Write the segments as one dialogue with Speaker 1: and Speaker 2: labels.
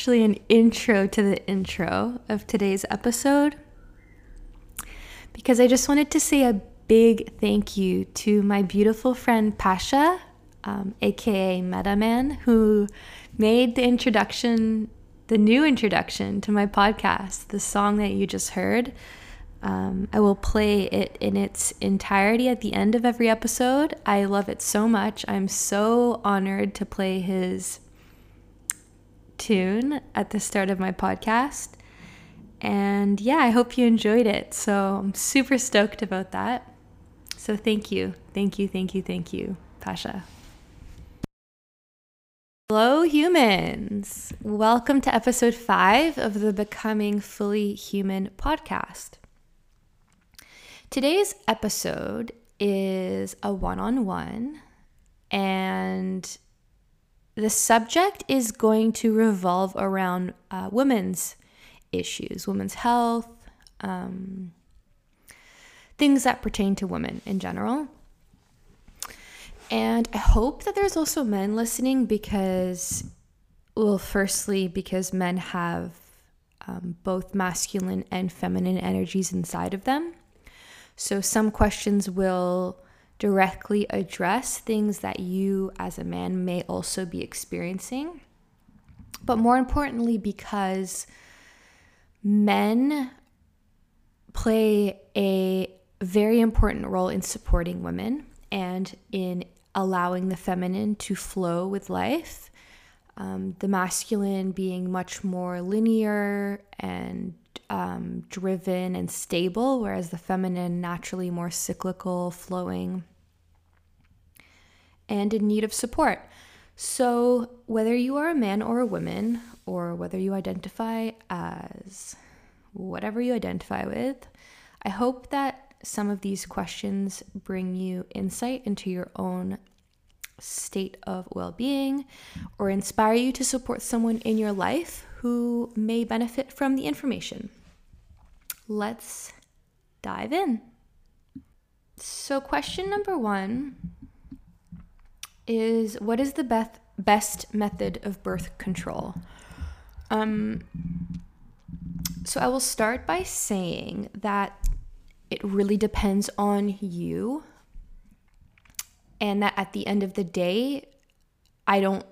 Speaker 1: Actually an intro to the intro of today's episode because I just wanted to say a big thank you to my beautiful friend Pasha, um, aka Metaman, who made the introduction, the new introduction to my podcast, the song that you just heard. Um, I will play it in its entirety at the end of every episode. I love it so much. I'm so honored to play his tune at the start of my podcast. And yeah, I hope you enjoyed it. So I'm super stoked about that. So thank you. Thank you, thank you, thank you, Pasha. Hello, humans. Welcome to episode five of the Becoming Fully Human podcast. Today's episode is a one on one, and the subject is going to revolve around uh, women's issues, women's health, um, things that pertain to women in general. And I hope that there's also men listening because, well, firstly, because men have um, both masculine and feminine energies inside of them. So some questions will directly address things that you as a man may also be experiencing. But more importantly, because men play a very important role in supporting women and in allowing the feminine to flow with life. Um, the masculine being much more linear and um, driven and stable, whereas the feminine naturally more cyclical, flowing, and in need of support. So, whether you are a man or a woman, or whether you identify as whatever you identify with, I hope that some of these questions bring you insight into your own state of well being or inspire you to support someone in your life who may benefit from the information. Let's dive in. So, question number one is What is the best, best method of birth control? Um, so, I will start by saying that it really depends on you, and that at the end of the day, I don't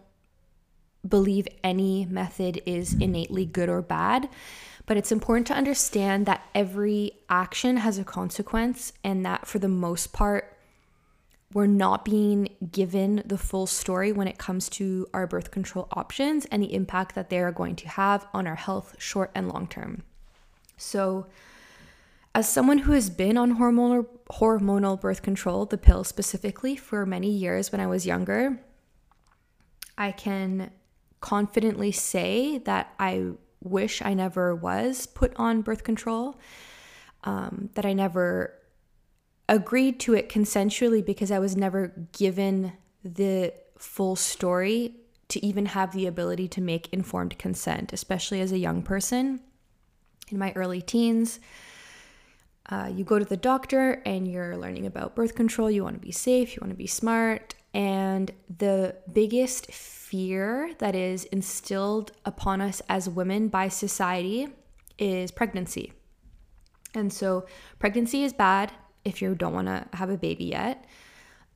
Speaker 1: believe any method is innately good or bad but it's important to understand that every action has a consequence and that for the most part, we're not being given the full story when it comes to our birth control options and the impact that they are going to have on our health, short and long term. So, as someone who has been on hormonal hormonal birth control, the pill specifically, for many years when I was younger, I can confidently say that I wish I never was put on birth control, um, that I never agreed to it consensually because I was never given the full story to even have the ability to make informed consent, especially as a young person in my early teens. Uh, you go to the doctor and you're learning about birth control. You want to be safe, you want to be smart. And the biggest fear that is instilled upon us as women by society is pregnancy. And so, pregnancy is bad if you don't want to have a baby yet.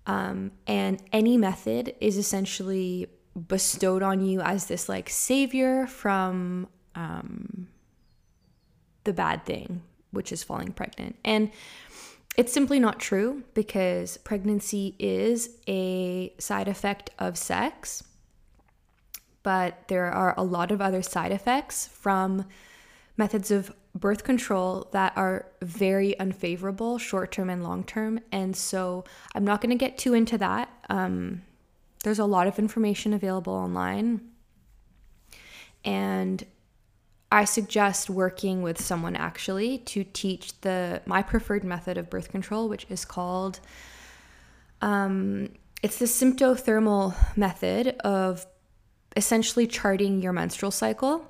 Speaker 1: Um, and any method is essentially bestowed on you as this like savior from um, the bad thing, which is falling pregnant. And it's simply not true because pregnancy is a side effect of sex but there are a lot of other side effects from methods of birth control that are very unfavorable short term and long term. And so I'm not going to get too into that. Um, there's a lot of information available online. And I suggest working with someone actually to teach the my preferred method of birth control, which is called um, it's the symptothermal method of essentially charting your menstrual cycle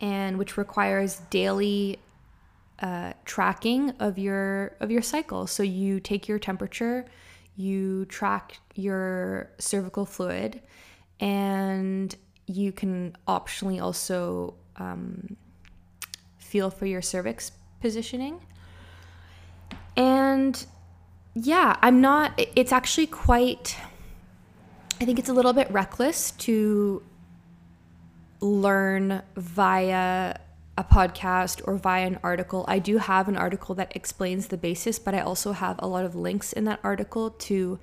Speaker 1: and which requires daily uh, tracking of your of your cycle so you take your temperature you track your cervical fluid and you can optionally also um, feel for your cervix positioning. And yeah, I'm not, it's actually quite, I think it's a little bit reckless to learn via a podcast or via an article. I do have an article that explains the basis, but I also have a lot of links in that article to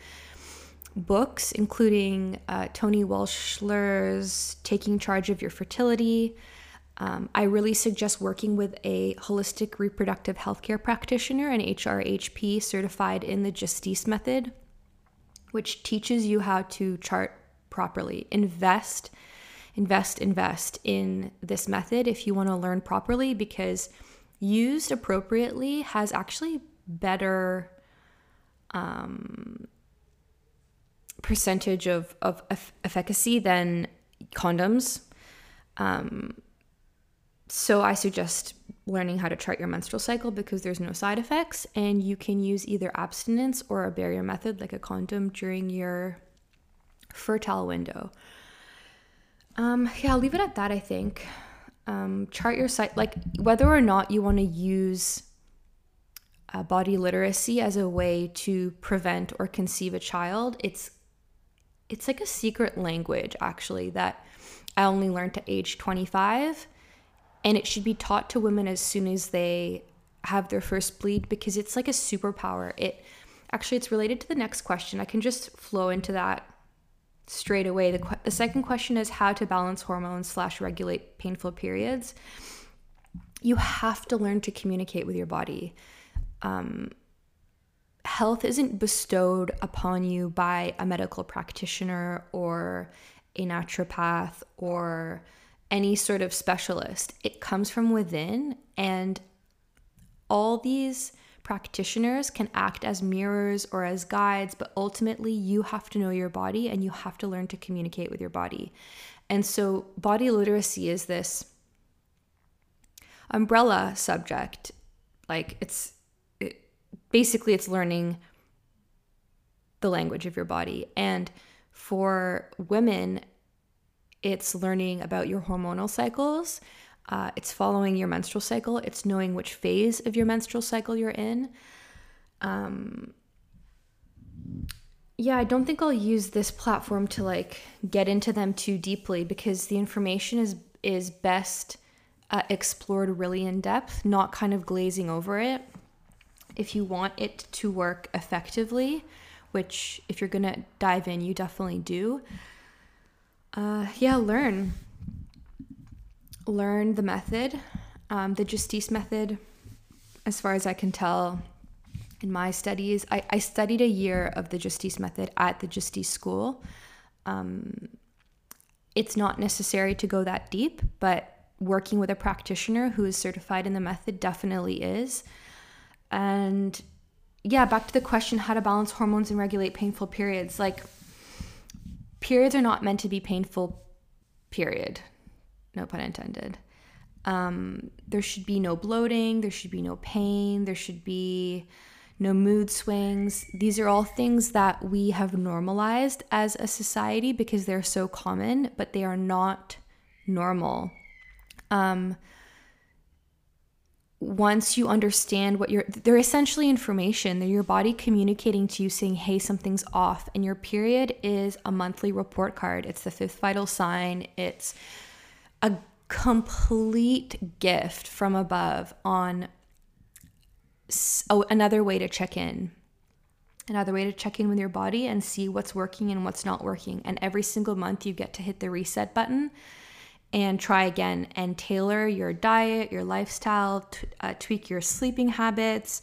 Speaker 1: books, including uh, Toni Weschler's Taking Charge of Your Fertility. Um, I really suggest working with a holistic reproductive healthcare practitioner, an HRHP certified in the Justisse method, which teaches you how to chart properly. Invest, invest, invest in this method if you want to learn properly because used appropriately has actually better um, percentage of, of efficacy than condoms. Um, so I suggest learning how to chart your menstrual cycle because there's no side effects and you can use either abstinence or a barrier method like a condom during your fertile window. Um, yeah, I'll leave it at that, I think. Um, chart your site, like whether or not you want to use uh, body literacy as a way to prevent or conceive a child, it's it's like a secret language actually that I only learned at age 25 and it should be taught to women as soon as they have their first bleed because it's like a superpower. It actually it's related to the next question. I can just flow into that straight away. The, the second question is how to balance hormones slash regulate painful periods. You have to learn to communicate with your body. Um, health isn't bestowed upon you by a medical practitioner or a naturopath or any sort of specialist. It comes from within, and all these practitioners can act as mirrors or as guides, but ultimately, you have to know your body and you have to learn to communicate with your body. And so, body literacy is this umbrella subject. Like, it's basically it's learning the language of your body. And for women, it's learning about your hormonal cycles. Uh, it's following your menstrual cycle. It's knowing which phase of your menstrual cycle you're in. Um, yeah, I don't think I'll use this platform to like get into them too deeply because the information is is best uh, explored really in depth, not kind of glazing over it if you want it to work effectively, which if you're gonna dive in, you definitely do. Uh, yeah, learn. Learn the method, um, the Justisse method. As far as I can tell, in my studies, I, I studied a year of the Justisse method at the Justisse School. Um, it's not necessary to go that deep, but working with a practitioner who is certified in the method definitely is. And yeah, back to the question how to balance hormones and regulate painful periods. Like, periods are not meant to be painful, period. No pun intended. Um, there should be no bloating, there should be no pain, there should be no mood swings. These are all things that we have normalized as a society because they're so common, but they are not normal. Um, once you understand what you're they're essentially information they're your body communicating to you saying hey something's off and your period is a monthly report card it's the fifth vital sign it's complete gift from above on oh, another way to check in. Another way to check in with your body and see what's working and what's not working. And every single month you get to hit the reset button and try again and tailor your diet, your lifestyle, t- uh, tweak your sleeping habits,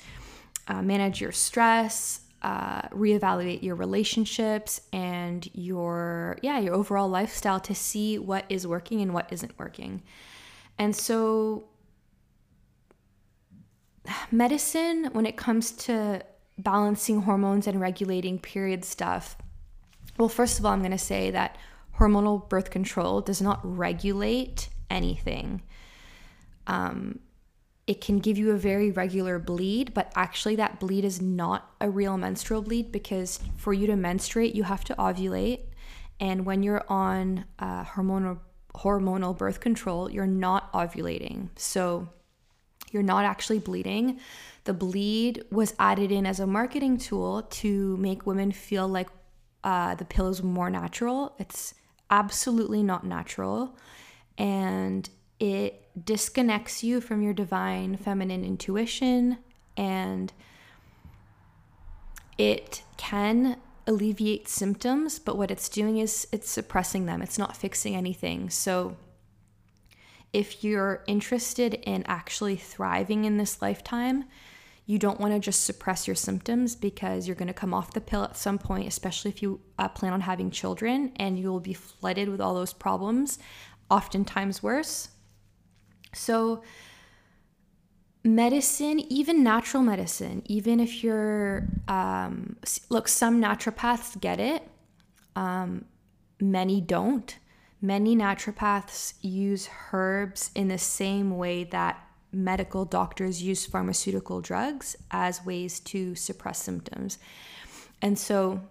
Speaker 1: uh, manage your stress, uh, reevaluate your relationships and your yeah your overall lifestyle to see what is working and what isn't working. And so, medicine, when it comes to balancing hormones and regulating period stuff, well, first of all, I'm going to say that hormonal birth control does not regulate anything. Um, it can give you a very regular bleed, but actually, that bleed is not a real menstrual bleed because for you to menstruate, you have to ovulate. And when you're on uh, hormonal hormonal birth control, you're not ovulating. So you're not actually bleeding. The bleed was added in as a marketing tool to make women feel like uh, the pill is more natural. It's absolutely not natural. And it disconnects you from your divine feminine intuition and it can alleviate symptoms, but what it's doing is it's suppressing them. It's not fixing anything. So if you're interested in actually thriving in this lifetime, you don't want to just suppress your symptoms because you're going to come off the pill at some point, especially if you uh, plan on having children, and you will be flooded with all those problems, oftentimes worse. So, medicine, even natural medicine, even if you're, um, look, some naturopaths get it, um, many don't. Many naturopaths use herbs in the same way that medical doctors use pharmaceutical drugs as ways to suppress symptoms. And so,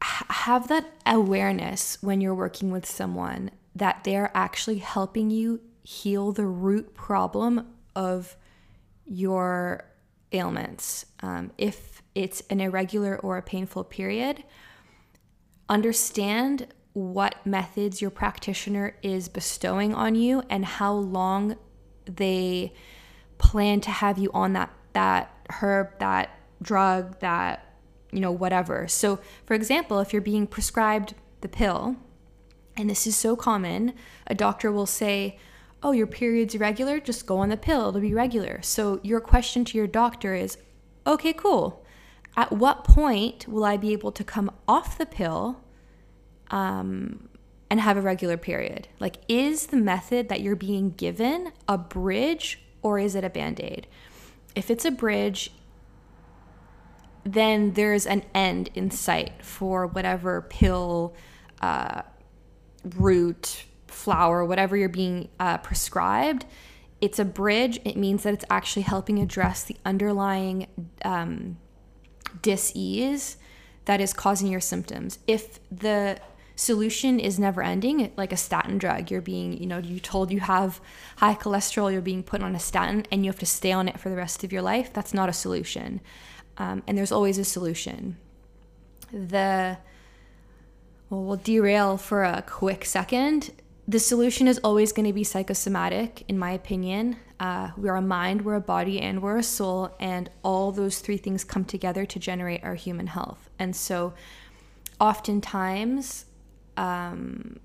Speaker 1: have that awareness when you're working with someone that they're actually helping you heal the root problem of your ailments. Um, if it's an irregular or a painful period, understand what methods your practitioner is bestowing on you and how long they plan to have you on that that herb, that drug, that you know whatever. So, for example, if you're being prescribed the pill, and this is so common, a doctor will say, "Oh, your period's irregular, just go on the pill, it'll be regular." So, your question to your doctor is, "Okay, cool. At what point will I be able to come off the pill um, and have a regular period? Like, is the method that you're being given a bridge or is it a band aid? If it's a bridge, then there's an end in sight for whatever pill, uh, root, flower, whatever you're being uh, prescribed. It's a bridge. It means that it's actually helping address the underlying um, dis-ease that is causing your symptoms. If the solution is never ending like a statin drug you're being you know you told you have high cholesterol you're being put on a statin and you have to stay on it for the rest of your life that's not a solution um, and there's always a solution the well we'll derail for a quick second. The solution is always going to be psychosomatic in my opinion. Uh, we're a mind we're a body and we're a soul and all those three things come together to generate our human health. And so oftentimes um,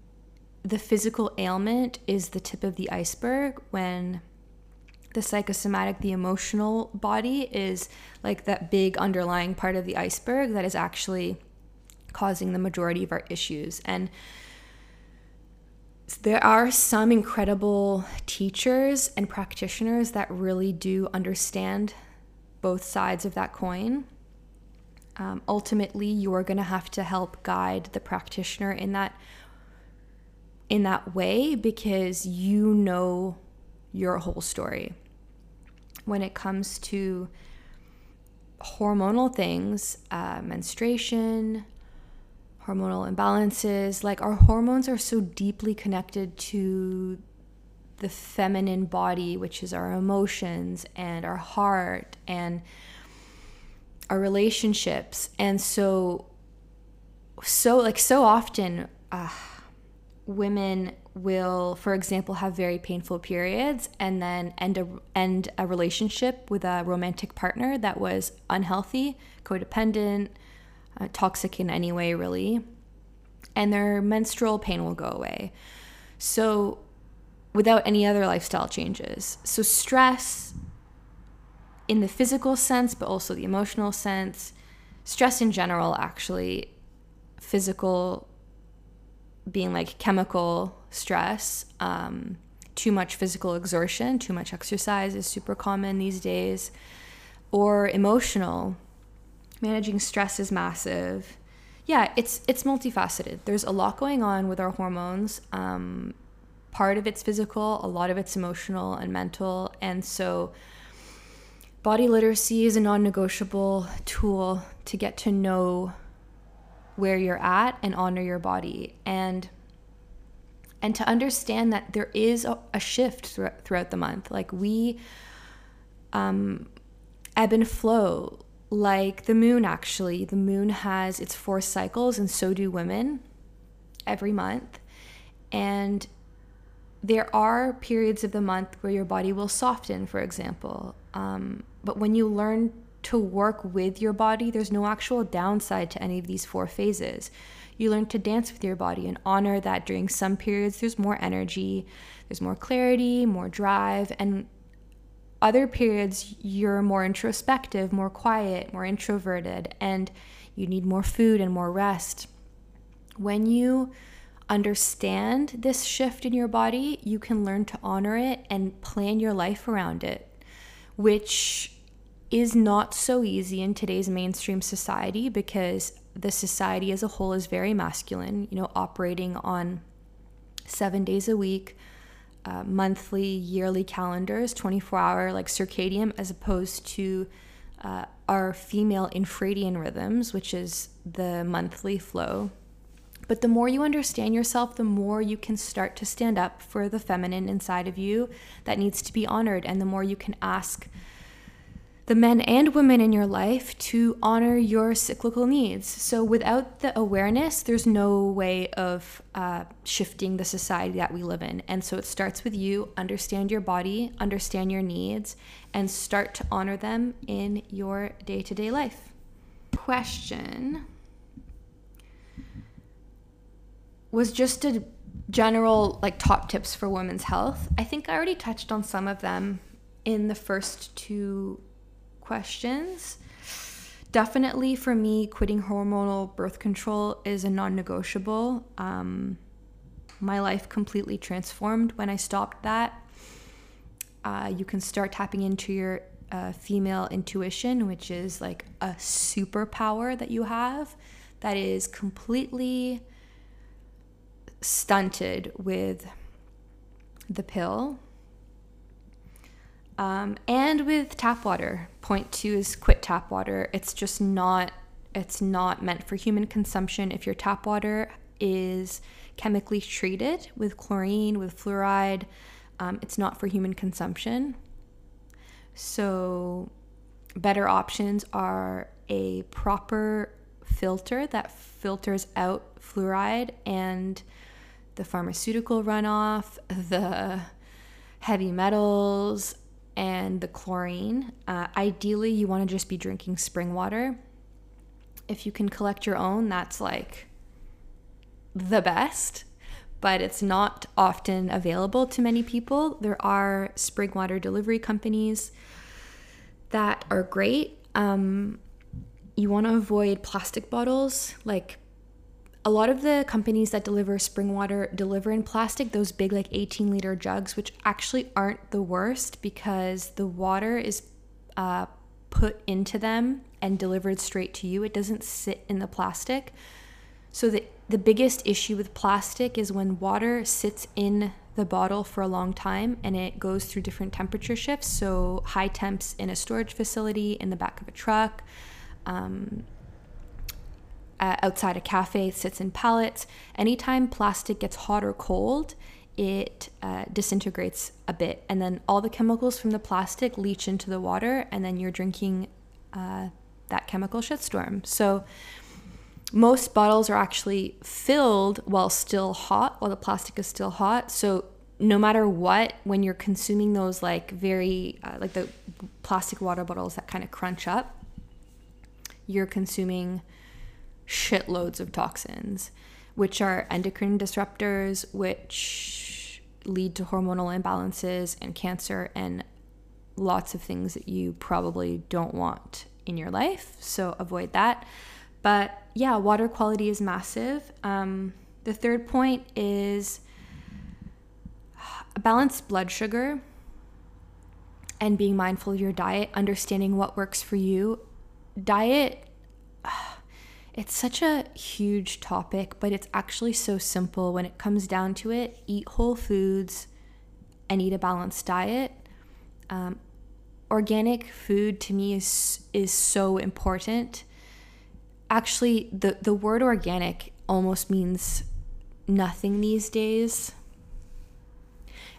Speaker 1: the physical ailment is the tip of the iceberg when the psychosomatic, the emotional body, is like that big underlying part of the iceberg that is actually causing the majority of our issues. And there are some incredible teachers and practitioners that really do understand both sides of that coin um, ultimately you're going to have to help guide the practitioner in that in that way because you know your whole story when it comes to hormonal things uh, menstruation hormonal imbalances. Like our hormones are so deeply connected to the feminine body which is our emotions and our heart and our relationships. And so so like so often uh, women will for example have very painful periods and then end a end a relationship with a romantic partner that was unhealthy codependent uh, toxic in any way really. And their menstrual pain will go away. So without any other lifestyle changes. So stress in the physical sense, but also the emotional sense. Stress in general, actually, physical being like chemical stress, um, too much physical exertion, too much exercise is super common these days, or emotional. Managing stress is massive. Yeah, it's it's multifaceted. There's a lot going on with our hormones. Um, part of it's physical, a lot of it's emotional and mental, and so body literacy is a non negotiable tool to get to know where you're at and honor your body and and to understand that there is a, a shift throughout the month like we um ebb and flow like the moon actually. The moon has its four cycles and so do women every month. And there are periods of the month where your body will soften for example. Um, but when you learn to work with your body there's no actual downside to any of these four phases. You learn to dance with your body and honor that during some periods. There's more energy there's more clarity more drive and other periods, you're more introspective, more quiet, more introverted, and you need more food and more rest. When you understand this shift in your body, you can learn to honor it and plan your life around it, which is not so easy in today's mainstream society because the society as a whole is very masculine, you know, operating on seven days a week, uh, monthly, yearly calendars, 24 hour like circadian, as opposed to uh, our female infradian rhythms, which is the monthly flow. But the more you understand yourself, the more you can start to stand up for the feminine inside of you that needs to be honored, and the more you can ask the men and women in your life to honor your cyclical needs. So, without the awareness, there's no way of uh, shifting the society that we live in. And so, it starts with you understand your body, understand your needs, and start to honor them in your day to day life. Question was just a general, like, top tips for women's health. I think I already touched on some of them in the first two questions. Definitely for me, quitting hormonal birth control is a non negotiable. Um, my life completely transformed when I stopped that. Uh, you can start tapping into your uh, female intuition, which is like a superpower that you have that is completely stunted with the pill. Um, and with tap water, point two is quit tap water. It's just not it's not meant for human consumption. If your tap water is chemically treated with chlorine, with fluoride, um, it's not for human consumption. So, better options are a proper filter that filters out fluoride and the pharmaceutical runoff, the heavy metals, and the chlorine. Uh, ideally, you want to just be drinking spring water. If you can collect your own, that's like the best, but it's not often available to many people. There are spring water delivery companies that are great. Um, you want to avoid plastic bottles like a lot of the companies that deliver spring water deliver in plastic those big like 18 liter jugs which actually aren't the worst because the water is uh, put into them and delivered straight to you. It doesn't sit in the plastic. So the, the biggest issue with plastic is when water sits in the bottle for a long time and it goes through different temperature shifts. So high temps in a storage facility in the back of a truck um, uh, outside a cafe, sits in pallets. Anytime plastic gets hot or cold, it uh, disintegrates a bit, and then all the chemicals from the plastic leach into the water, and then you're drinking uh, that chemical shitstorm. So, most bottles are actually filled while still hot, while the plastic is still hot. So, no matter what, when you're consuming those, like very, uh, like the plastic water bottles that kind of crunch up, you're consuming shitloads of toxins, which are endocrine disruptors, which lead to hormonal imbalances and cancer and lots of things that you probably don't want in your life. So avoid that. But yeah, water quality is massive. Um, the third point is balanced blood sugar and being mindful of your diet, understanding what works for you. Diet it's such a huge topic, but it's actually so simple when it comes down to it. Eat whole foods and eat a balanced diet. Um, organic food to me is is so important. actually the the word organic almost means nothing these days.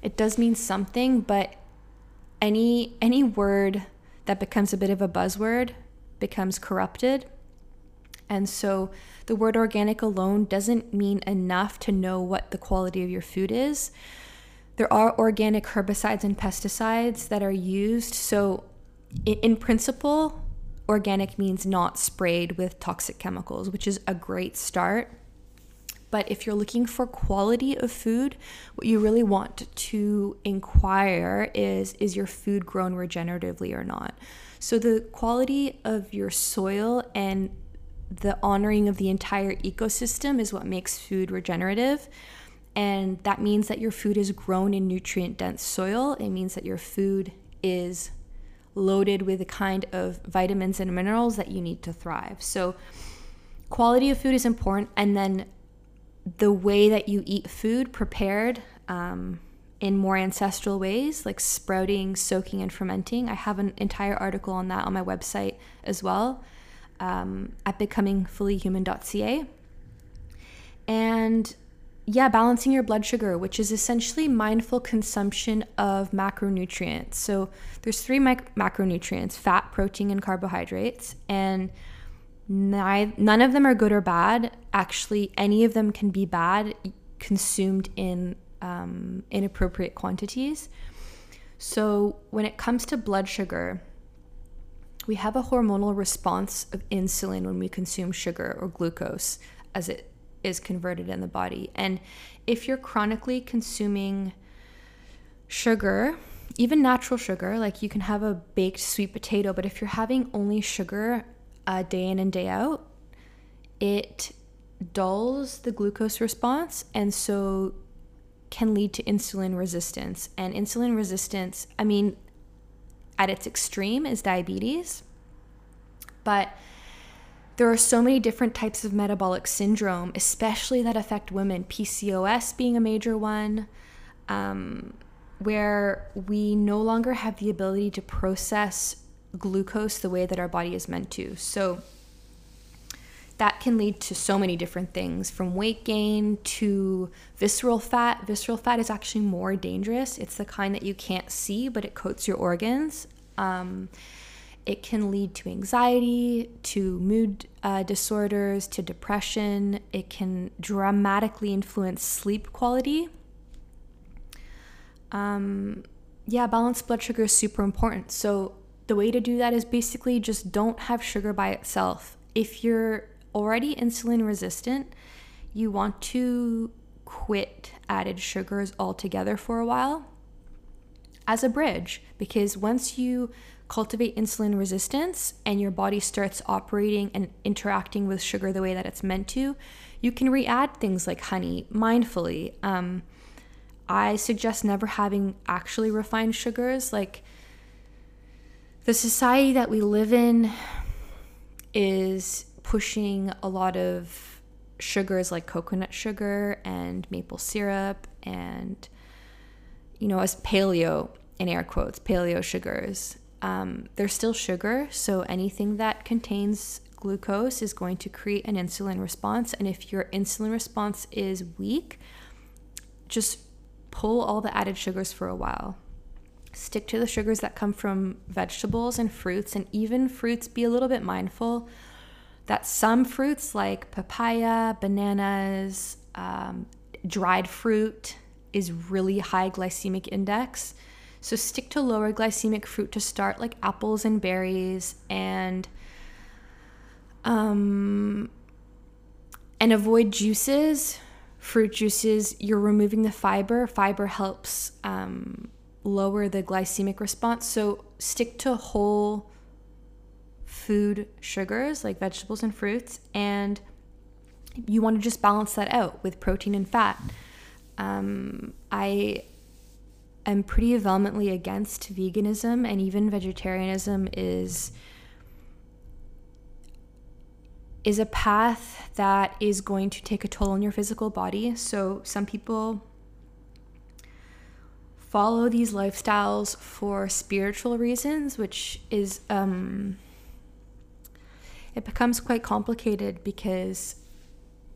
Speaker 1: It does mean something, but any any word that becomes a bit of a buzzword becomes corrupted. And so the word organic alone doesn't mean enough to know what the quality of your food is. There are organic herbicides and pesticides that are used. So, in principle, organic means not sprayed with toxic chemicals, which is a great start. But if you're looking for quality of food, what you really want to inquire is is your food grown regeneratively or not? So the quality of your soil and the honoring of the entire ecosystem is what makes food regenerative. And that means that your food is grown in nutrient dense soil. It means that your food is loaded with the kind of vitamins and minerals that you need to thrive. So, quality of food is important. And then the way that you eat food prepared um, in more ancestral ways, like sprouting, soaking, and fermenting. I have an entire article on that on my website as well um, at becomingfullyhuman.ca. And yeah, balancing your blood sugar, which is essentially mindful consumption of macronutrients. So there's three mic- macronutrients: fat, protein, and carbohydrates. And none of them are good or bad. Actually, any of them can be bad consumed in um, inappropriate quantities. So when it comes to blood sugar, we have a hormonal response of insulin when we consume sugar or glucose, as it is converted in the body. And if you're chronically consuming sugar, even natural sugar, like you can have a baked sweet potato, but if you're having only sugar uh, day in and day out, it dulls the glucose response and so can lead to insulin resistance. And insulin resistance, I mean, at its extreme is diabetes, but there are so many different types of metabolic syndrome, especially that affect women, PCOS being a major one, um, where we no longer have the ability to process glucose the way that our body is meant to. So that can lead to so many different things from weight gain to visceral fat. Visceral fat is actually more dangerous. It's the kind that you can't see, but it coats your organs. Um, it can lead to anxiety, to mood uh, disorders, to depression. It can dramatically influence sleep quality. Um, yeah, balanced blood sugar is super important. So, the way to do that is basically just don't have sugar by itself. If you're already insulin resistant, you want to quit added sugars altogether for a while as a bridge because once you cultivate insulin resistance and your body starts operating and interacting with sugar the way that it's meant to, you can re add things like honey mindfully. Um, I suggest never having actually refined sugars. Like the society that we live in is pushing a lot of sugars like coconut sugar and maple syrup and you know as paleo in air quotes paleo sugars um, they're still sugar, so anything that contains glucose is going to create an insulin response. And if your insulin response is weak, just pull all the added sugars for a while. Stick to the sugars that come from vegetables and fruits, and even fruits, be a little bit mindful that some fruits like papaya, bananas, um, dried fruit is really high glycemic index. So stick to lower glycemic fruit to start, like apples and berries, and um, and avoid juices, fruit juices. You're removing the fiber. Fiber helps um, lower the glycemic response. So stick to whole food sugars like vegetables and fruits, and you want to just balance that out with protein and fat. Um, I am pretty vehemently against veganism and even vegetarianism is is a path that is going to take a toll on your physical body. So some people follow these lifestyles for spiritual reasons, which is um it becomes quite complicated because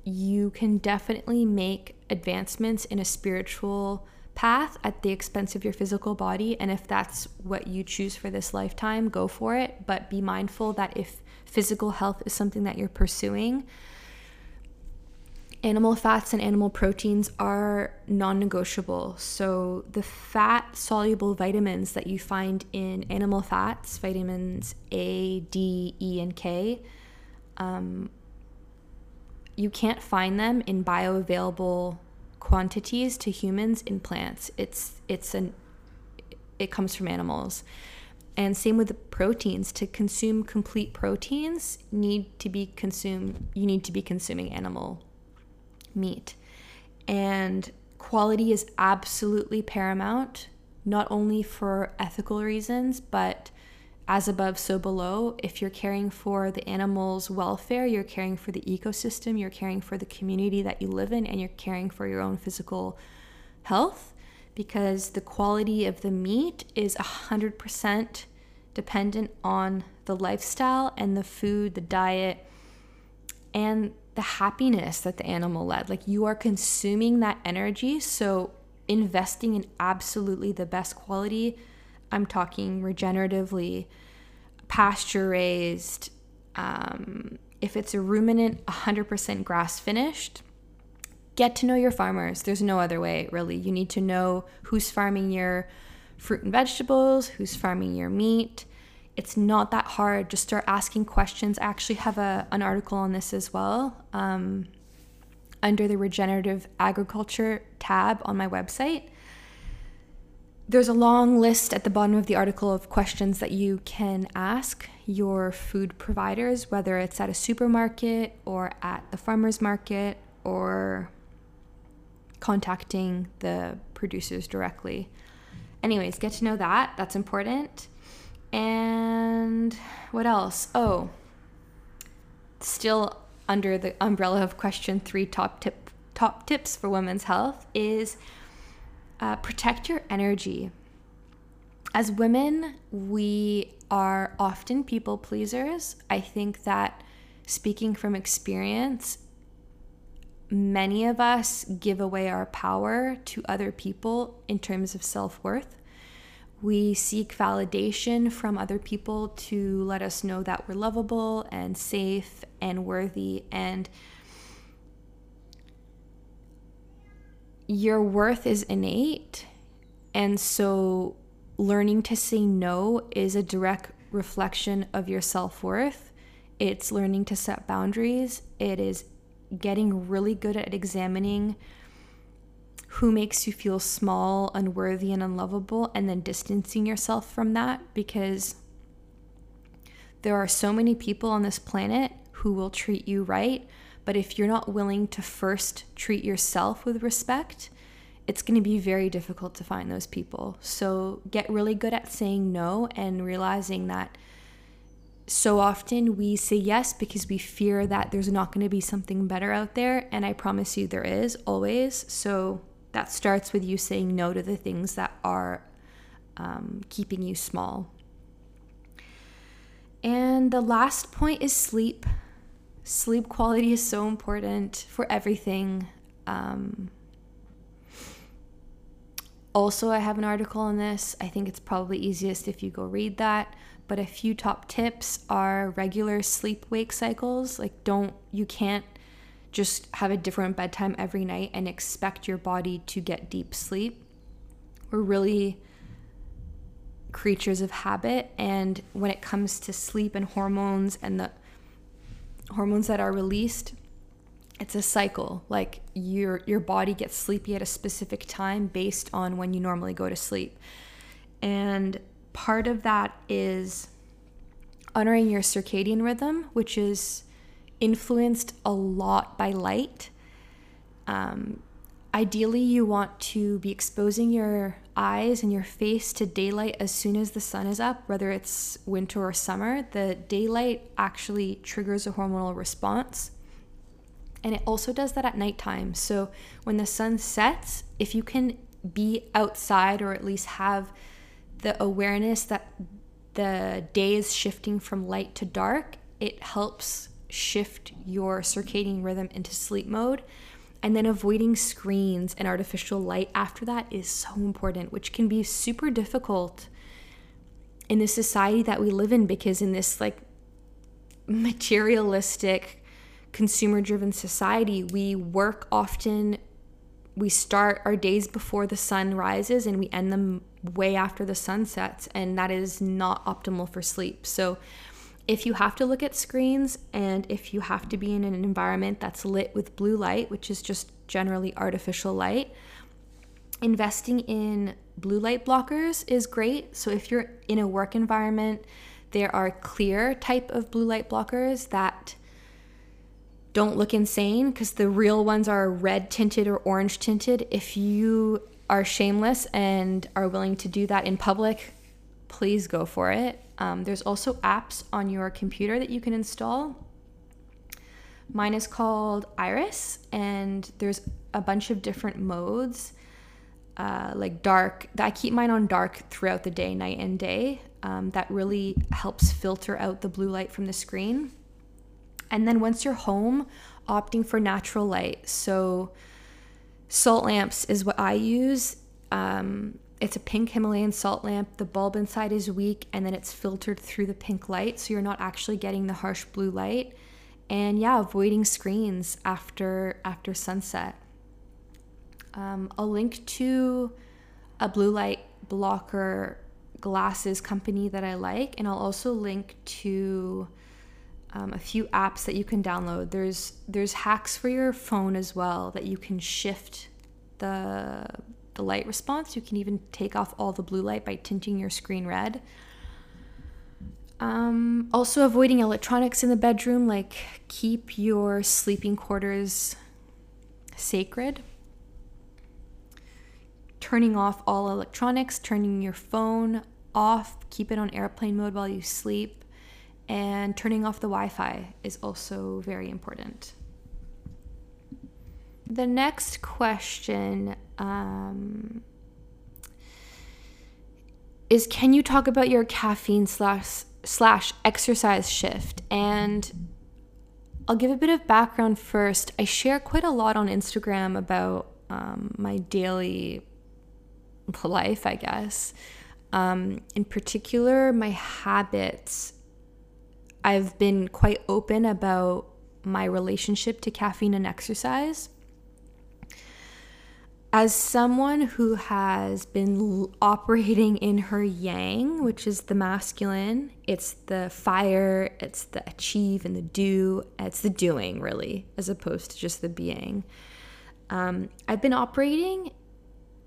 Speaker 1: you can definitely make advancements in a spiritual path at the expense of your physical body. And if that's what you choose for this lifetime, go for it. But be mindful that if physical health is something that you're pursuing, animal fats and animal proteins are non negotiable. So, the fat soluble vitamins that you find in animal fats, vitamins A, D, E, and K, um, you can't find them in bioavailable quantities to humans in plants. It's it's an it comes from animals. And same with the proteins. To consume complete proteins, need to be consumed. You need to be consuming animal meat, and quality is absolutely paramount. Not only for ethical reasons, but as above, so below. If you're caring for the animal's welfare, you're caring for the ecosystem, you're caring for the community that you live in, and you're caring for your own physical health because the quality of the meat is 100% dependent on the lifestyle and the food, the diet, and the happiness that the animal led. Like you are consuming that energy. So, investing in absolutely the best quality I'm talking regeneratively, pasture raised. Um, if it's a ruminant, 100% grass finished, get to know your farmers. There's no other way, really. You need to know who's farming your fruit and vegetables, who's farming your meat. It's not that hard. Just start asking questions. I actually have a, an article on this as well um, under the regenerative agriculture tab on my website there's a long list at the bottom of the article of questions that you can ask your food providers, whether it's at a supermarket or at the farmer's market or contacting the producers directly. Anyways, get to know that. That's important. And what else? Oh, still under the umbrella of question three top tip top tips for women's health is uh, protect your energy. As women, we are often people pleasers. I think that speaking from experience, many of us give away our power to other people in terms of self worth. We seek validation from other people to let us know that we're lovable and safe and worthy. And your worth is innate. And so learning to say no is a direct reflection of your self worth. It's learning to set boundaries. It is getting really good at examining who makes you feel small, unworthy, and unlovable, and then distancing yourself from that because there are so many people on this planet who will treat you right, but if you're not willing to first treat yourself with respect, it's going to be very difficult to find those people. So get really good at saying no and realizing that so often we say yes because we fear that there's not going to be something better out there. And I promise you there is always. So that starts with you saying no to the things that are um, keeping you small. And the last point is sleep sleep quality is so important for everything. Um, also, I have an article on this. I think it's probably easiest if you go read that. But a few top tips are regular sleep wake cycles. Like, don't, you can't just have a different bedtime every night and expect your body to get deep sleep. We're really creatures of habit. And when it comes to sleep and hormones and the hormones that are released it's a cycle like your your body gets sleepy at a specific time based on when you normally go to sleep and part of that is honoring your circadian rhythm which is influenced a lot by light um, ideally you want to be exposing your eyes and your face to daylight as soon as the sun is up, whether it's winter or summer. The daylight actually triggers a hormonal response. And it also does that at nighttime. So when the sun sets, if you can be outside or at least have the awareness that the day is shifting from light to dark, it helps shift your circadian rhythm into sleep mode. And then avoiding screens and artificial light after that is so important, which can be super difficult in the society that we live in because in this like materialistic consumer driven society we work often we start our days before the sun rises and we end them way after the sun sets and that is not optimal for sleep so if you have to look at screens and if you have to be in an environment that's lit with blue light which is just generally artificial light investing in blue light blockers is great. So if you're in a work environment, there are clear type of blue light blockers that don't look insane because the real ones are red tinted or orange tinted. If you are shameless and are willing to do that in public, please go for it. Um, there's also apps on your computer that you can install. Mine is called Iris, and there's a bunch of different modes uh, like dark. I keep mine on dark throughout the day, night and day. Um, that really helps filter out the blue light from the screen. And then once you're home, opting for natural light. So salt lamps is what I use. Um, it's a pink Himalayan salt lamp. The bulb inside is weak and then it's filtered through the pink light. So you're not actually getting the harsh blue light. And yeah, avoiding screens after after sunset. Um, I'll link to a blue light blocker glasses company that I like, and I'll also link to um, a few apps that you can download. There's there's hacks for your phone as well that you can shift the the light response. You can even take off all the blue light by tinting your screen red. Um, also, avoiding electronics in the bedroom, like keep your sleeping quarters sacred turning off all electronics, turning your phone off, keep it on airplane mode while you sleep, and turning off the Wi Fi is also very important. The next question um, is Can you talk about your caffeine slash, slash exercise shift? And I'll give a bit of background first. I share quite a lot on Instagram about um, my daily life, I guess. Um, in particular, my habits. I've been quite open about my relationship to caffeine and exercise. As someone who has been operating in her yang, which is the masculine, it's the fire, it's the achieve and the do, it's the doing really, as opposed to just the being. Um, I've been operating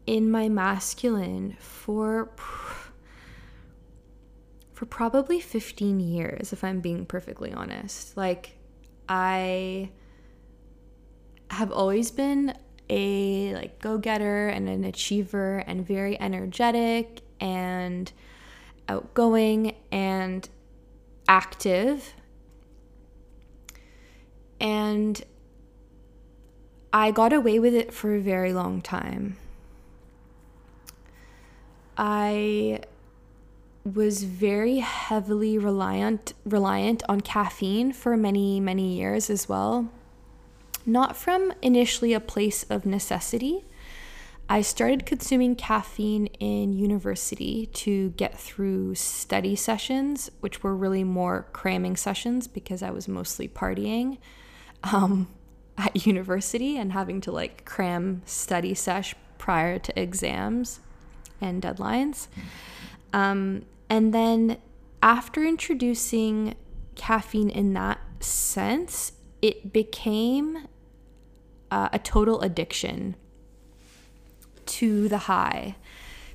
Speaker 1: in my masculine for for probably 15 years if I'm being perfectly honest. Like I have always been a like go-getter and an achiever and very energetic and outgoing and active. And I got away with it for a very long time. I was very heavily reliant reliant on caffeine for many many years as well. Not from initially a place of necessity. I started consuming caffeine in university to get through study sessions, which were really more cramming sessions because I was mostly partying um, at university and having to like cram study sesh prior to exams and deadlines. Um, and then after introducing caffeine in that sense, it became uh, a total addiction to the high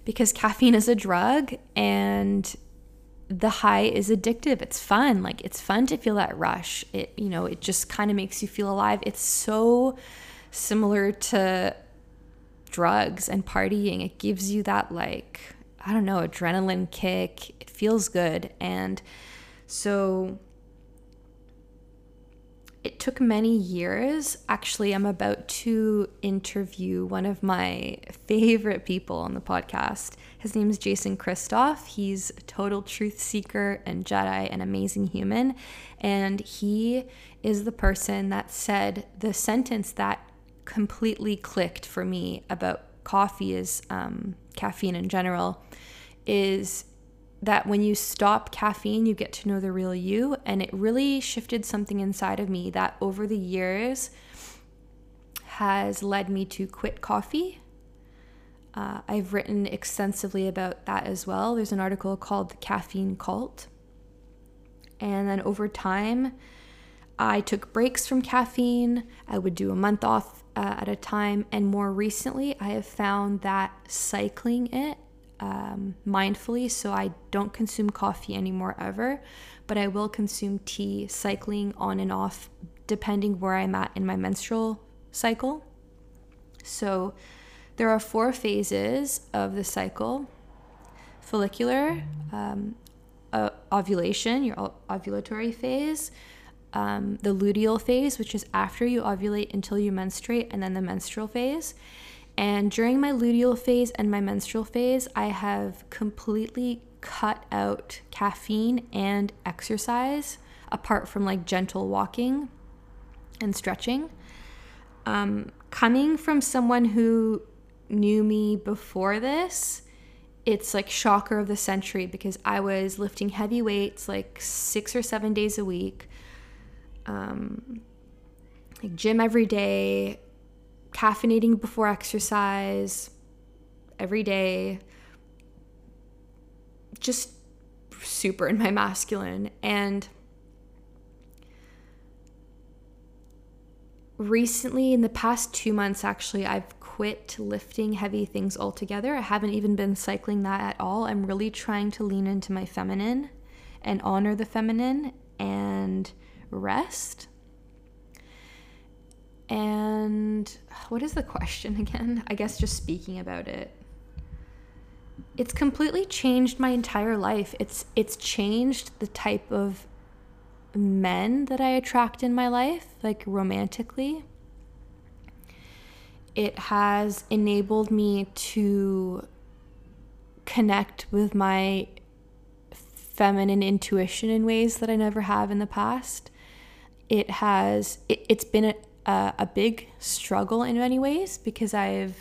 Speaker 1: because caffeine is a drug and the high is addictive. It's fun. Like it's fun to feel that rush. It you know it just kind of makes you feel alive. It's so similar to drugs and partying, it gives you that like, I don't know, adrenaline kick. It feels good. And so it took many years. Actually, I'm about to interview one of my favorite people on the podcast. His name is Jason Christoff. He's a total truth seeker and Jedi, an amazing human. And he is the person that said the sentence that completely clicked for me about coffee is um, caffeine in general is that when you stop caffeine, you get to know the real you. And it really shifted something inside of me that over the years has led me to quit coffee. Uh, I've written extensively about that as well. There's an article called The Caffeine Cult. And then over time, I took breaks from caffeine. I would do a month off uh, at a time. And more recently, I have found that cycling it um, mindfully. So I don't consume coffee anymore ever, but I will consume tea, cycling on and off, depending where I'm at in my menstrual cycle. So there are four phases of the cycle follicular, um, uh, ovulation, your ovulatory phase, um, the luteal phase, which is after you ovulate until you menstruate, and then the menstrual phase. And during my luteal phase and my menstrual phase, I have completely cut out caffeine and exercise apart from like gentle walking and stretching. Um, coming from someone who knew me before this, it's like shocker of the century because I was lifting heavy weights like six or seven days a week, um, like gym every day, caffeinating before exercise every day, just super in my masculine. And recently, in the past two months, actually, I've quit lifting heavy things altogether. I haven't even been cycling that at all. I'm really trying to lean into my feminine and honor the feminine and rest and what is the question again? I guess just speaking about it. It's completely changed my entire life. It's it's changed the type of men that I attract in my life, like romantically. It has enabled me to connect with my feminine intuition in ways that I never have in the past. It has it, has been a, a, a big struggle in many ways because I've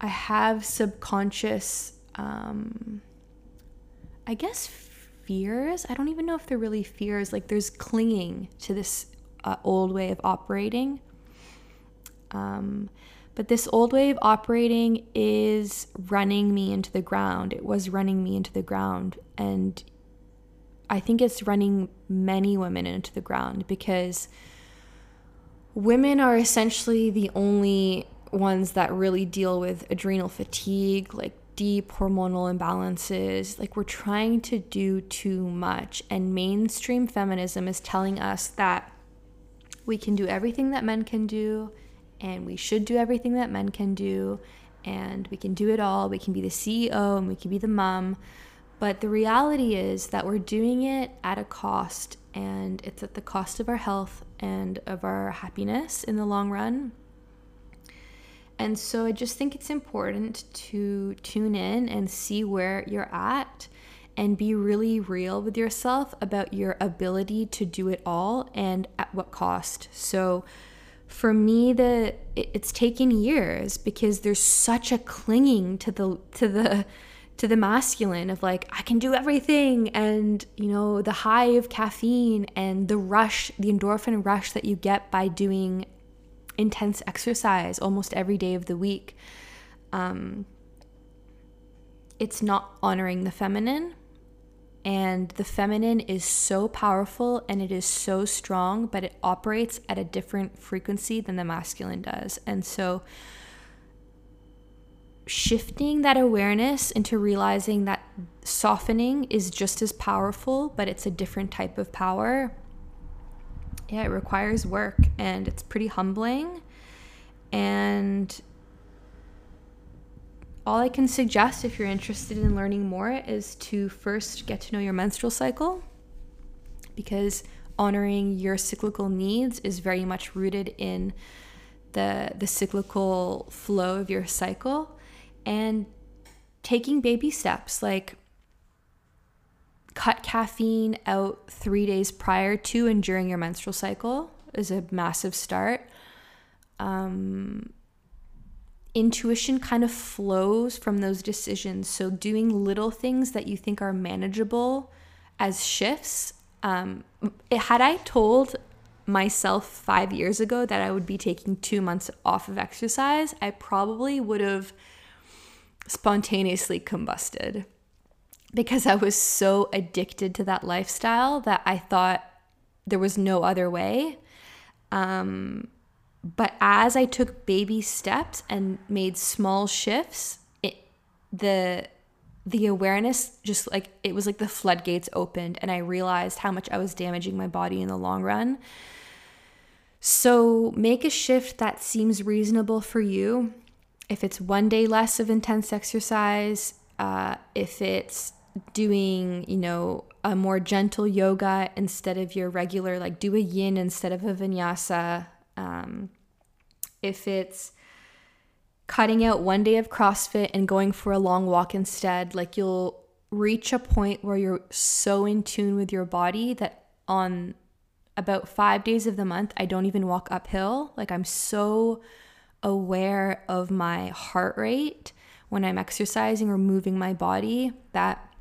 Speaker 1: I have subconscious um, I guess fears. I don't even know if they're really fears. Like there's clinging to this uh, old way of operating. Um, but this old way of operating is running me into the ground. It was running me into the ground. And I think it's running many women into the ground because women are essentially the only ones that really deal with adrenal fatigue, like deep hormonal imbalances. Like we're trying to do too much. And mainstream feminism is telling us that we can do everything that men can do, and we should do everything that men can do, and we can do it all. We can be the CEO and we can be the mom. But the reality is that we're doing it at a cost, and it's at the cost of our health and of our happiness in the long run. And so I just think it's important to tune in and see where you're at and be really real with yourself about your ability to do it all and at what cost. So for me the it's taken years because there's such a clinging to the to the to the masculine of like I can do everything and you know the high of caffeine and the rush the endorphin rush that you get by doing intense exercise almost every day of the week um, it's not honoring the feminine. And the feminine is so powerful and it is so strong but it operates at a different frequency than the masculine does. And so shifting that awareness into realizing that softening is just as powerful, but it's a different type of power. Yeah, it requires work and it's pretty humbling. And all I can suggest if you're interested in learning more is to first get to know your menstrual cycle because honoring your cyclical needs is very much rooted in the the cyclical flow of your cycle and taking baby steps like cut caffeine out 3 days prior to and during your menstrual cycle is a massive start um, intuition kind of flows from those decisions. So, doing little things that you think are manageable as shifts. Um, had I told myself five years ago that I would be taking two months off of exercise, I probably would have spontaneously combusted because I was so addicted to that lifestyle that I thought there was no other way. Um, but as I took baby steps and made small shifts, it the the awareness just like it was like the floodgates opened and I realized how much I was damaging my body in the long run. So make a shift that seems reasonable for you. If it's one day less of intense exercise, uh, if it's doing, you know, a more gentle yoga instead of your regular, like do a yin instead of a vinyasa. Um, if it's cutting out one day of CrossFit and going for a long walk instead, like you'll reach a point where you're so in tune with your body that on about five days of the month, I don't even walk uphill. Like I'm so aware of my heart rate when I'm exercising or moving my body that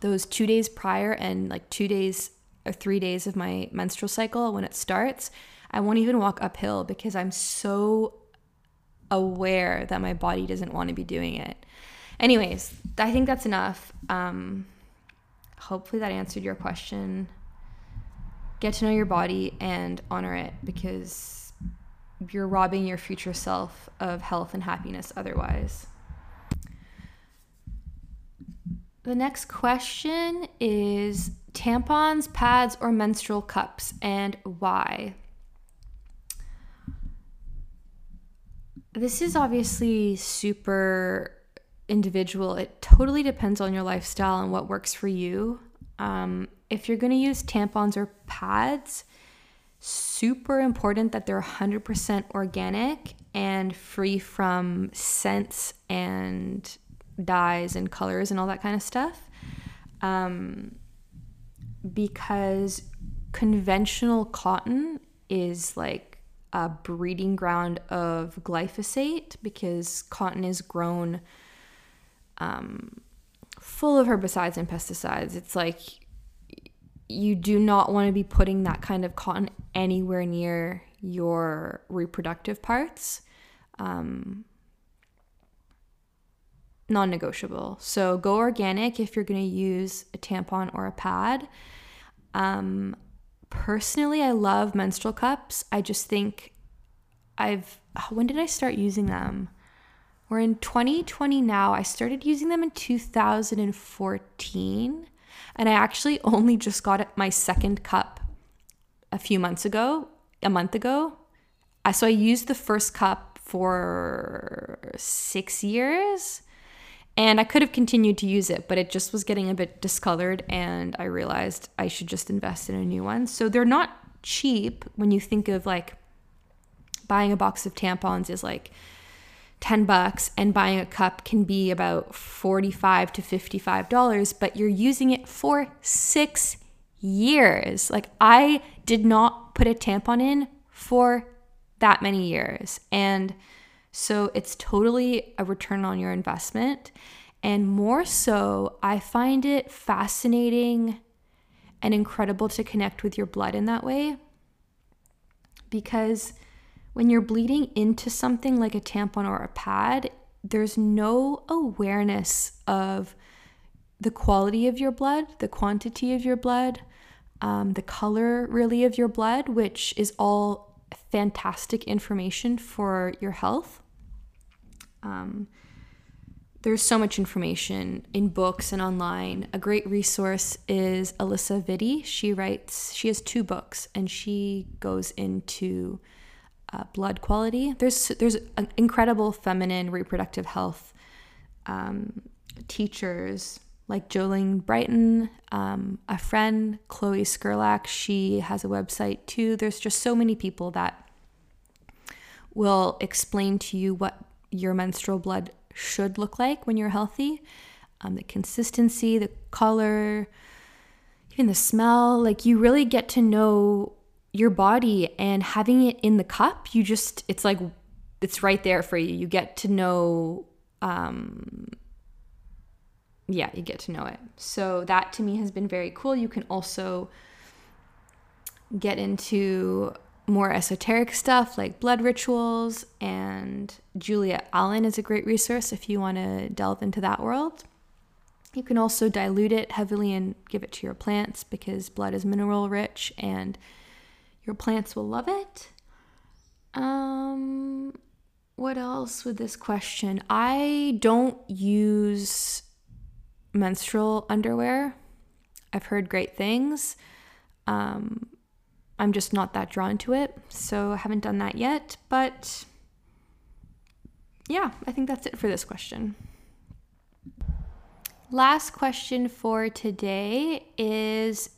Speaker 1: those two days prior and like two days or three days of my menstrual cycle when it starts, I won't even walk uphill because I'm so aware that my body doesn't want to be doing it. Anyways, I think that's enough. Um, hopefully, that answered your question. Get to know your body and honor it because you're robbing your future self of health and happiness otherwise. The next question is tampons, pads, or menstrual cups, and why? This is obviously super individual. It totally depends on your lifestyle and what works for you. Um, if you're going to use tampons or pads, super important that they're 100% organic and free from scents and dyes and colors and all that kind of stuff. Um, because conventional cotton is like a breeding ground of glyphosate because cotton is grown um, full of herbicides and pesticides. It's like you do not want to be putting that kind of cotton anywhere near your reproductive parts. Um, non negotiable. So go organic if you're going to use a tampon or a pad. Um, personally, I love menstrual cups. I just think I've, when did I start using them? We're in 2020 now. I started using them in 2014. And I actually only just got my second cup a few months ago, a month ago. So I used the first cup for six years. And I could have continued to use it, but it just was getting a bit discolored, and I realized I should just invest in a new one. So they're not cheap when you think of like buying a box of tampons is like 10 bucks and buying a cup can be about 45 to 55 dollars but you're using it for 6 years like I did not put a tampon in for that many years and so it's totally a return on your investment. And more so, I find it fascinating and incredible to connect with your blood in that way. Because when you're bleeding into something like a tampon or a pad, there's no awareness of the quality of your blood, the quantity of your blood, um, the color really of your blood, which is all fantastic information for your health. Um, there's so much information in books and online. A great resource is Alisa Vitti. She writes, she has two books and she goes into uh, blood quality. There's there's incredible feminine reproductive health um, teachers like Jolene Brighten, um, a friend, Chloe Skurlak. She has a website too. There's just so many people that will explain to you what your menstrual blood should look like when you're healthy. Um, the consistency, the color, even the smell. Like you really get to know your body and having it in the cup, you just, it's like, it's right there for you. You get to know, um, yeah, you get to know it. So that to me has been very cool. You can also get into more esoteric stuff like blood rituals, and Julia Allen is a great resource if you want to delve into that world. You can also dilute it heavily and give it to your plants because blood is mineral rich and your plants will love it. Um, what else with this question? I don't use menstrual underwear. I've heard great things. Um, I'm just not that drawn to it, so I haven't done that yet. But yeah, I think that's it for this question. Last question for today is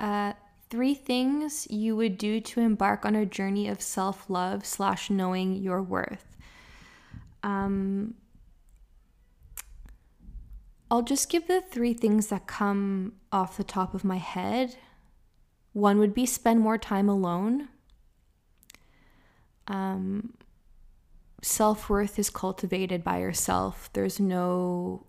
Speaker 1: uh, three things you would do to embark on a journey of self love slash knowing your worth. Um, I'll just give the three things that come off the top of my head. One would be spend more time alone. Um, Self worth is cultivated by yourself. There's no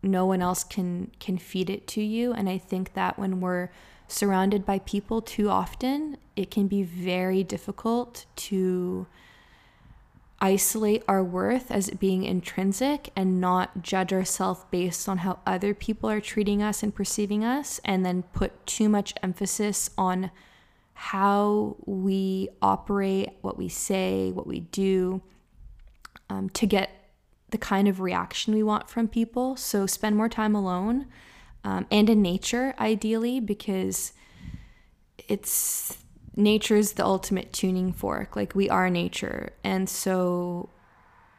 Speaker 1: no one else can can feed it to you and i think that when we're surrounded by people too often it can be very difficult to isolate our worth as being intrinsic and not judge ourselves based on how other people are treating us and perceiving us, and then put too much emphasis on how we operate, what we say, what we do um, to get the kind of reaction we want from people. So spend more time alone um, and in nature, ideally, because it's nature's the ultimate tuning fork. Like we are nature. And so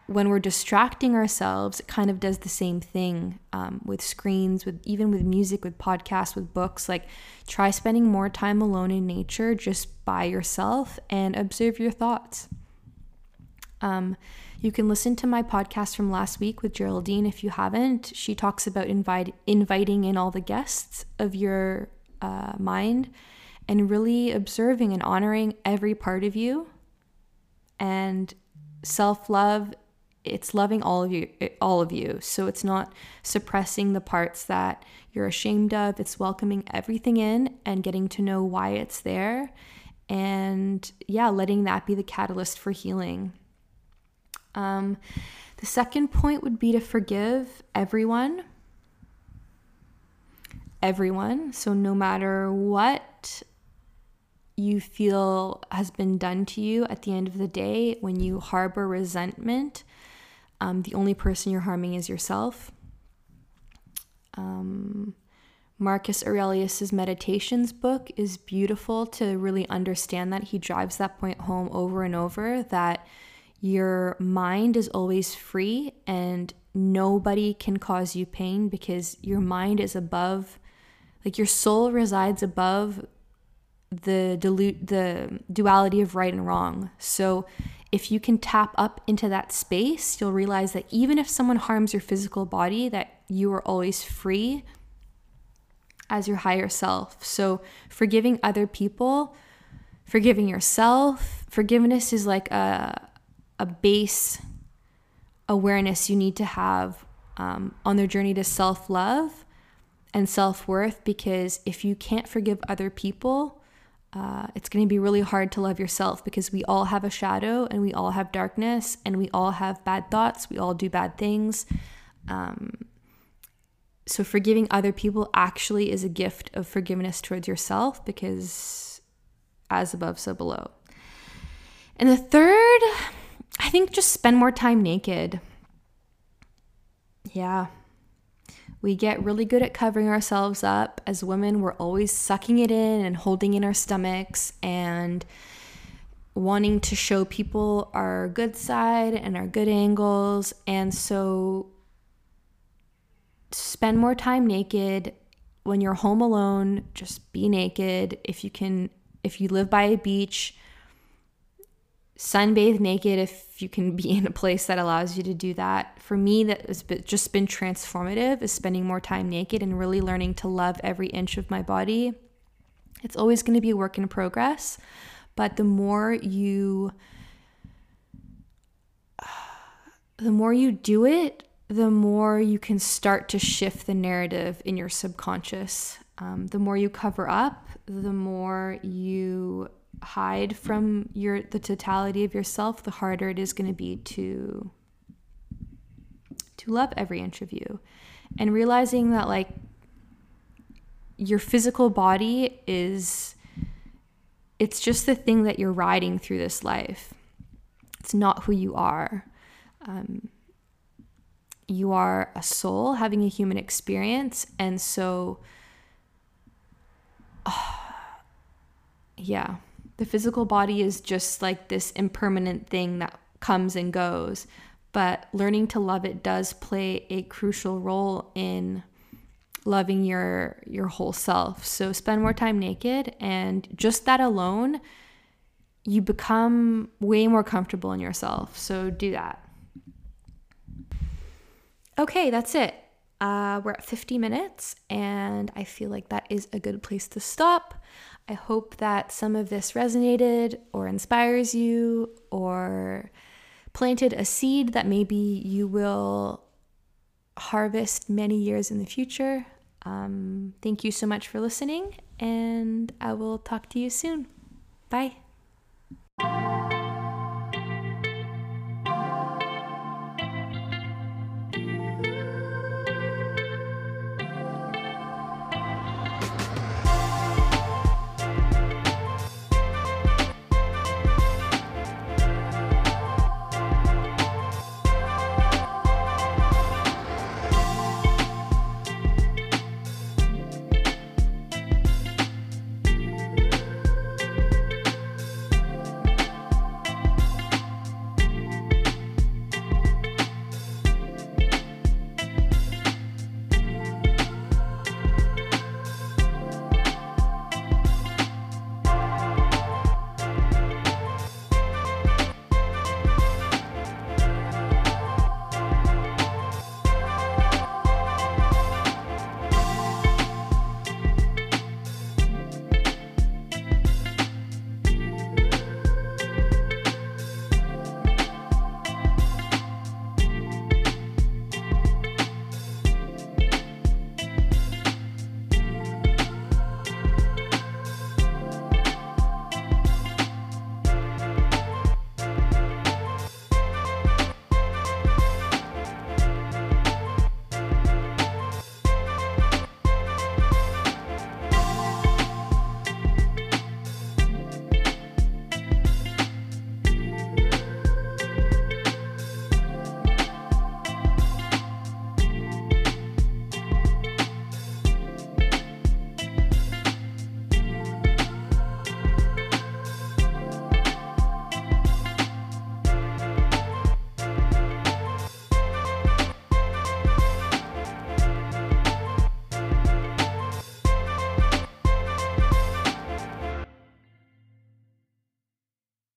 Speaker 1: when we're distracting ourselves, it kind of does the same thing um, with screens, with even with music, with podcasts, with books. Like, try spending more time alone in nature, just by yourself, and observe your thoughts. Um, you can listen to my podcast from last week with Geraldine if you haven't. She talks about invite, inviting in all the guests of your uh, mind and really observing and honoring every part of you. And self love, it's loving all of you, all of you. So it's not suppressing the parts that you're ashamed of. It's welcoming everything in and getting to know why it's there. And yeah, letting that be the catalyst for healing. Um, the second point would be to forgive everyone. Everyone. So, no matter what you feel has been done to you at the end of the day, when you harbor resentment, um, the only person you're harming is yourself. Um, Marcus Aurelius's Meditations book is beautiful to really understand that. He drives that point home over and over that your mind is always free and nobody can cause you pain because your mind is above, like your soul resides above the dilute the duality of right and wrong. So if you can tap up into that space, you'll realize that even if someone harms your physical body, that you are always free as your higher self. So forgiving other people, forgiving yourself, forgiveness is like a a base awareness you need to have um, on their journey to self love and self worth because if you can't forgive other people, uh, it's going to be really hard to love yourself because we all have a shadow and we all have darkness and we all have bad thoughts. We all do bad things. Um, so, forgiving other people actually is a gift of forgiveness towards yourself because as above, so below. And the third, I think just spend more time naked. Yeah, we get really good at covering ourselves up. As women, we're always sucking it in and holding in our stomachs and wanting to show people our good side and our good angles. And so spend more time naked. When you're home alone, just be naked. If you can, if you live by a beach, sunbathe naked if you can be in a place that allows you to do that. For me, that has just been transformative is spending more time naked and really learning to love every inch of my body. It's always going to be a work in progress, but the more you the more you do it, the more you can start to shift the narrative in your subconscious. Um, the more you cover up, the more you hide from your the totality of yourself, the harder it is going to be to to love every inch of you. And realizing that like your physical body is it's just the thing that you're riding through this life. It's not who you are. Um, you are a soul having a human experience, and so, uh, yeah, the physical body is just like this impermanent thing that comes and goes. But learning to love it does play a crucial role in loving your your whole self. So spend more time naked and just that alone you become way more comfortable in yourself. So do that. Okay, that's it. Uh, we're at 50 minutes, and I feel like that is a good place to stop. I hope that some of this resonated or inspires you or planted a seed that maybe you will harvest many years in the future. Um, thank you so much for listening, and I will talk to you soon. Bye.